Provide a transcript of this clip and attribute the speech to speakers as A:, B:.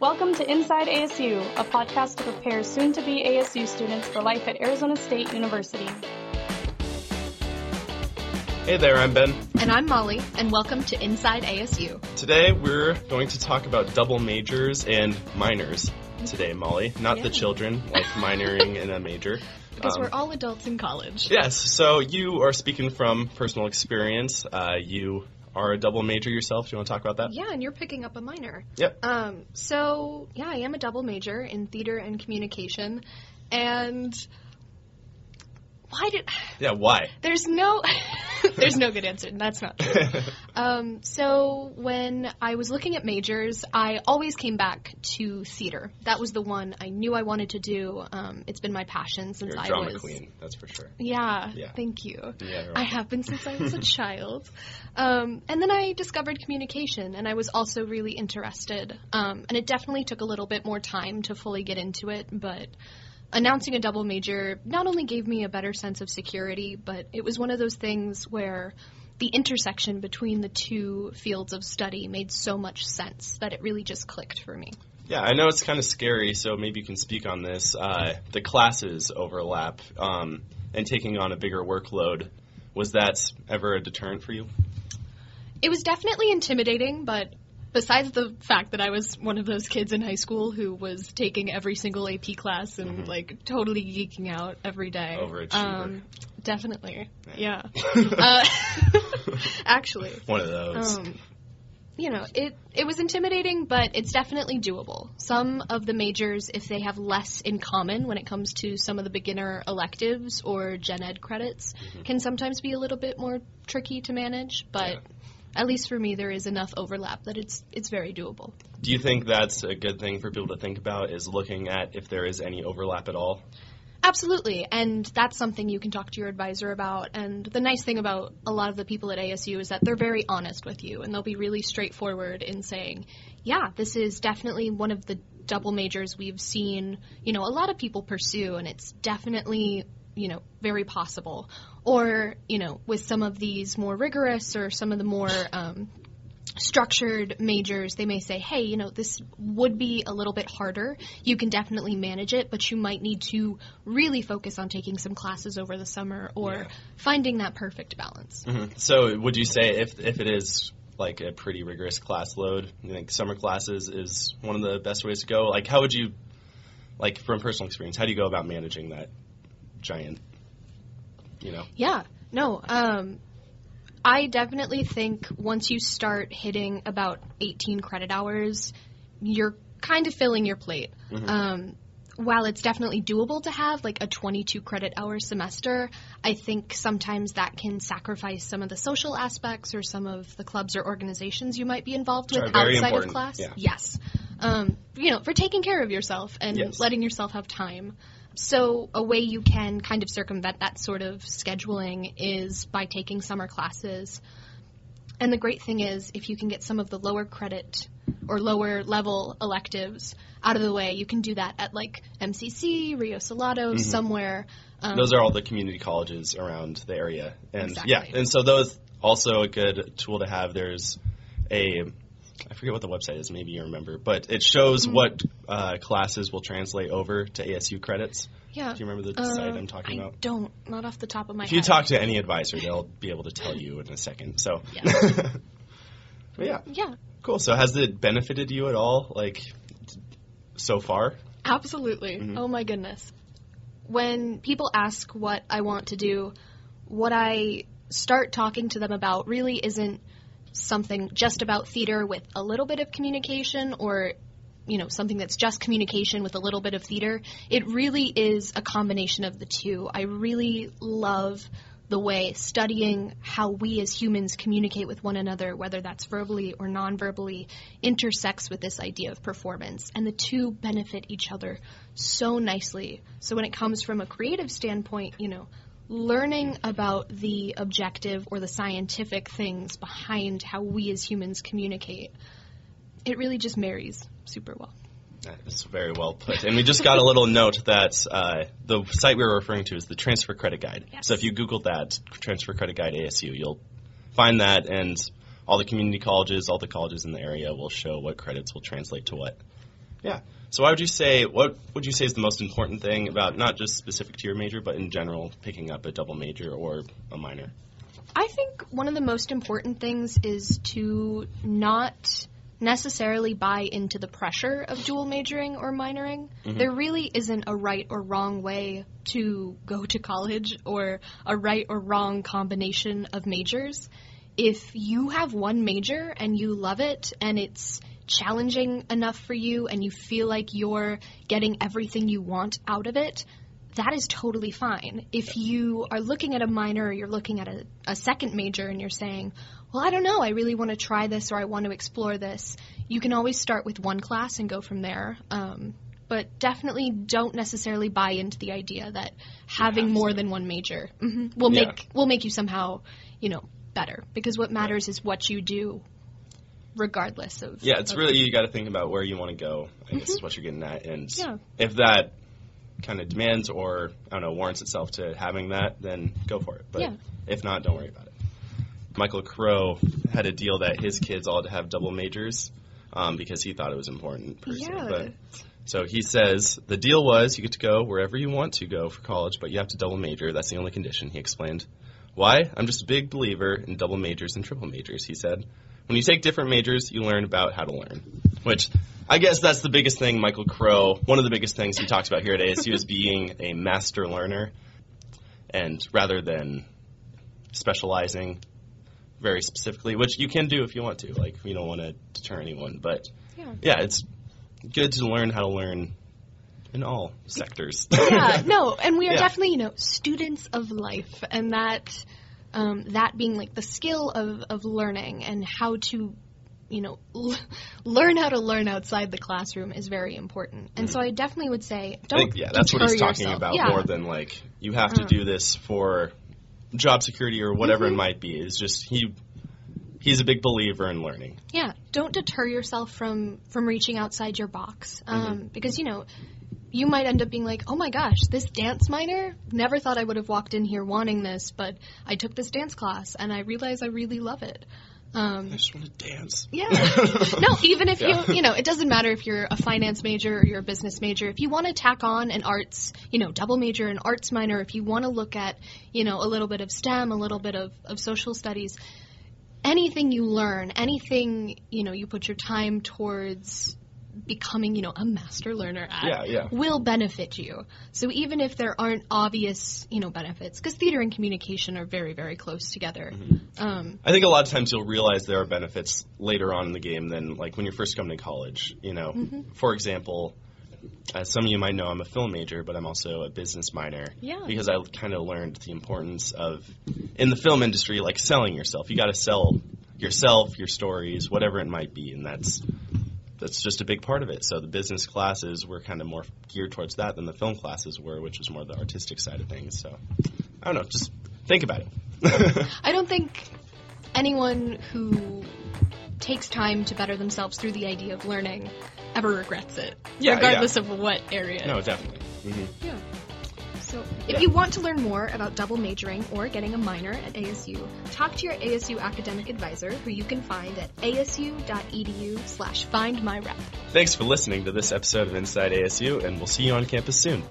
A: Welcome to Inside ASU, a podcast to prepare soon to be ASU students for life at Arizona State University.
B: Hey there, I'm Ben.
C: And I'm Molly, and welcome to Inside ASU.
B: Today we're going to talk about double majors and minors. Today, Molly, not
C: Yeah.
B: the children, like minoring in a major.
C: Because
B: Um,
C: we're all adults in college.
B: Yes, so you are speaking from personal experience. Uh, you are a double major yourself. Do you want to talk about that?
C: Yeah, and you're picking up a minor.
B: Yep.
C: Um, so, yeah, I am a double major in theater and communication. And why did.
B: Yeah, why?
C: There's no. there's no good answer. That's not true. Um, so when I was looking at majors, I always came back to theater. That was the one I knew I wanted to do. Um, it's been my passion since
B: You're a
C: I
B: drama
C: was.
B: queen, that's for sure.
C: Yeah,
B: Yeah.
C: thank you.
B: Yeah,
C: I have been since I was a child. Um, and then I discovered communication, and I was also really interested. Um, and it definitely took a little bit more time to fully get into it, but announcing a double major not only gave me a better sense of security, but it was one of those things where the intersection between the two fields of study made so much sense that it really just clicked for me.
B: Yeah, I know it's kind of scary, so maybe you can speak on this. Uh, the classes overlap um, and taking on a bigger workload. Was that ever a deterrent for you?
C: It was definitely intimidating, but besides the fact that I was one of those kids in high school who was taking every single AP class and like totally geeking out every day.
B: Overachiever.
C: Um, definitely. Yeah. uh, actually.
B: One of those.
C: Um, you know, it it was intimidating, but it's definitely doable. Some of the majors, if they have less in common when it comes to some of the beginner electives or gen ed credits,
B: Mm-hmm.
C: can sometimes be a little bit more tricky to manage. But
B: Yeah.
C: At least for me, there is enough overlap that it's it's very doable.
B: Do you think that's a good thing for people to think about? Is looking at if there is any overlap at all?
C: Absolutely, and that's something you can talk to your advisor about. And the nice thing about a lot of the people at ASU is that they're very honest with you, and they'll be really straightforward in saying, "Yeah, this is definitely one of the double majors we've seen, you know, a lot of people pursue, and it's definitely." You know, very possible. Or, you know, with some of these more rigorous or some of the more um, structured majors, they may say, hey, you know, this would be a little bit harder. You can definitely manage it, but you might need to really focus on taking some classes over the summer or
B: Yeah.
C: finding that perfect balance.
B: So, would you say if if it is like a pretty rigorous class load, you think summer classes is one of the best ways to go? Like, how would you, like from personal experience, how do you go about managing that giant? You know.
C: Yeah, no, um, I definitely think once you start hitting about 18 credit hours, you're kind of filling your plate. Um, while it's definitely doable to have like a 22 credit hour semester, I think sometimes that can sacrifice some of the social aspects or some of the clubs or organizations you might be involved with outside
B: important,
C: of class.
B: yeah.
C: Yes. Um, you know, for taking care of yourself and
B: Yes.
C: letting yourself have time. So, a way you can kind of circumvent that sort of scheduling is by taking summer classes. And the great thing is, if you can get some of the lower credit or lower level electives out of the way, you can do that at like MCC, Rio Salado, somewhere. Um,
B: Mm-hmm. Those are all the community colleges around the area, and
C: Exactly.
B: yeah, and so those also a good tool to have. There's a I forget what the website is. Maybe you remember, but it shows
C: Mm-hmm.
B: what uh, classes will translate over to ASU credits.
C: yeah.
B: Do you remember the
C: Uh,
B: site I'm talking
C: I
B: about?
C: don't, not off the top of my
B: If
C: head.
B: you talk to any advisor, they'll be able to tell you in a second. So,
C: Yeah.
B: yeah,
C: yeah,
B: cool. So, has it benefited you at all, like so far?
C: Absolutely.
B: Mm-hmm.
C: Oh my goodness. When people ask what I want to do, what I start talking to them about really isn't something just about theater with a little bit of communication or you know something that's just communication with a little bit of theater it really is a combination of the two. I really love the way studying how we as humans communicate with one another whether that's verbally or non-verbally intersects with this idea of performance. And the two benefit each other so nicely. So when it comes from a creative standpoint you know learning about the objective or the scientific things behind how we as humans communicate, it really just marries super well.
B: That's very well put. And we just got a little note that uh, the site we were referring to is the Transfer Credit Guide.
C: Yes.
B: So if you Google that, Transfer Credit Guide ASU, you'll find that, and all the community colleges, all the colleges in the area will show what credits will translate to what. Yeah. So why would you say what would you say is the most important thing about not just specific to your major, but in general picking up a double major or a minor?
C: I think one of the most important things is to not necessarily buy into the pressure of dual majoring or minoring. Mm-hmm. There really isn't a right or wrong way to go to college or a right or wrong combination of majors. If you have one major and you love it and it's challenging enough for you and you feel like you're getting everything you want out of it, that is totally fine. If you are looking at a minor or you're looking at a, a second major and you're saying, well, I don't know, I really want to try this or I want to explore this, you can always start with one class and go from there. Um, but definitely don't necessarily buy into the idea that having more than one major mhm, will
B: Yeah.
C: make will make you somehow, you know, better. Because what matters is what you do, regardless of.
B: Yeah, it's
C: of-
B: really you got to think about where you want to go. I guess is what you're getting at, and
C: Yeah.
B: if that kind of demands or I don't know warrants itself to having that, then go for it. But
C: Yeah.
B: if not, don't worry about it. Michael Crow had a deal that his kids all had to have double majors um, because he thought it was important. Personally.
C: Yeah.
B: But so he says the deal was you get to go wherever you want to go for college, but you have to double major. That's the only condition. He explained. Why? I'm just a big believer in double majors and triple majors. He said. When you take different majors, you learn about how to learn. Which I guess that's the biggest thing Michael Crow, one of the biggest things he talks about here at ASU is being a master learner. And rather than specializing very specifically, which you can do if you want to, like you don't want to deter anyone, but
C: Yeah.
B: yeah, it's good to learn how to learn in all sectors.
C: yeah, no, and we are
B: Yeah.
C: definitely, you know, students of life, and that um, that being like the skill of of learning and how to, you know, l- learn how to learn outside the classroom is very important. And so I definitely would say, don't
B: think, yeah, that's what he's talking
C: yourself.
B: about
C: Yeah.
B: more than like you have to
C: Uh.
B: do this for job security or whatever
C: Mm-hmm.
B: it might be. It's just he he's a big believer in learning.
C: Yeah, don't deter yourself from from reaching outside your box, um,
B: Mm-hmm.
C: because you know you might end up being like, oh my gosh, this dance minor. Never thought I would have walked in here wanting this, but I took this dance class and I realized I really love it. Um,
B: I just want to dance.
C: yeah. no, even if
B: Yeah.
C: you, you know, it doesn't matter if you're a finance major or you're a business major. If you want to tack on an arts, you know, double major, an arts minor, if you want to look at, you know, a little bit of STEM, a little bit of, of social studies, anything you learn, anything, you know, you put your time towards becoming, you know, a master learner at
B: Yeah, yeah.
C: will benefit you. So even if there aren't obvious, you know, benefits, because theater and communication are very, very close together.
B: Mm-hmm.
C: Um,
B: I think a lot of times you'll realize there are benefits later on in the game than like when you're first coming to college. You know,
C: Mm-hmm.
B: for example, as some of you might know, I'm a film major, but I'm also a business minor.
C: Yeah.
B: Because I kind of learned the importance of in the film industry, like selling yourself. You got to sell yourself, your stories, whatever it might be, and that's that's just a big part of it. So the business classes were kind of more geared towards that than the film classes were, which was more the artistic side of things. So I don't know, just think about it.
C: I don't think anyone who takes time to better themselves through the idea of learning ever regrets it,
B: Yeah,
C: regardless of what area.
B: no, definitely. hmm
C: Yeah. So, if
B: Yeah.
C: you want to learn more about double majoring or getting a minor at ASU, talk to your ASU academic advisor, who you can find at asu.edu/slash find my rep.
B: Thanks for listening to this episode of Inside ASU, and we'll see you on campus soon.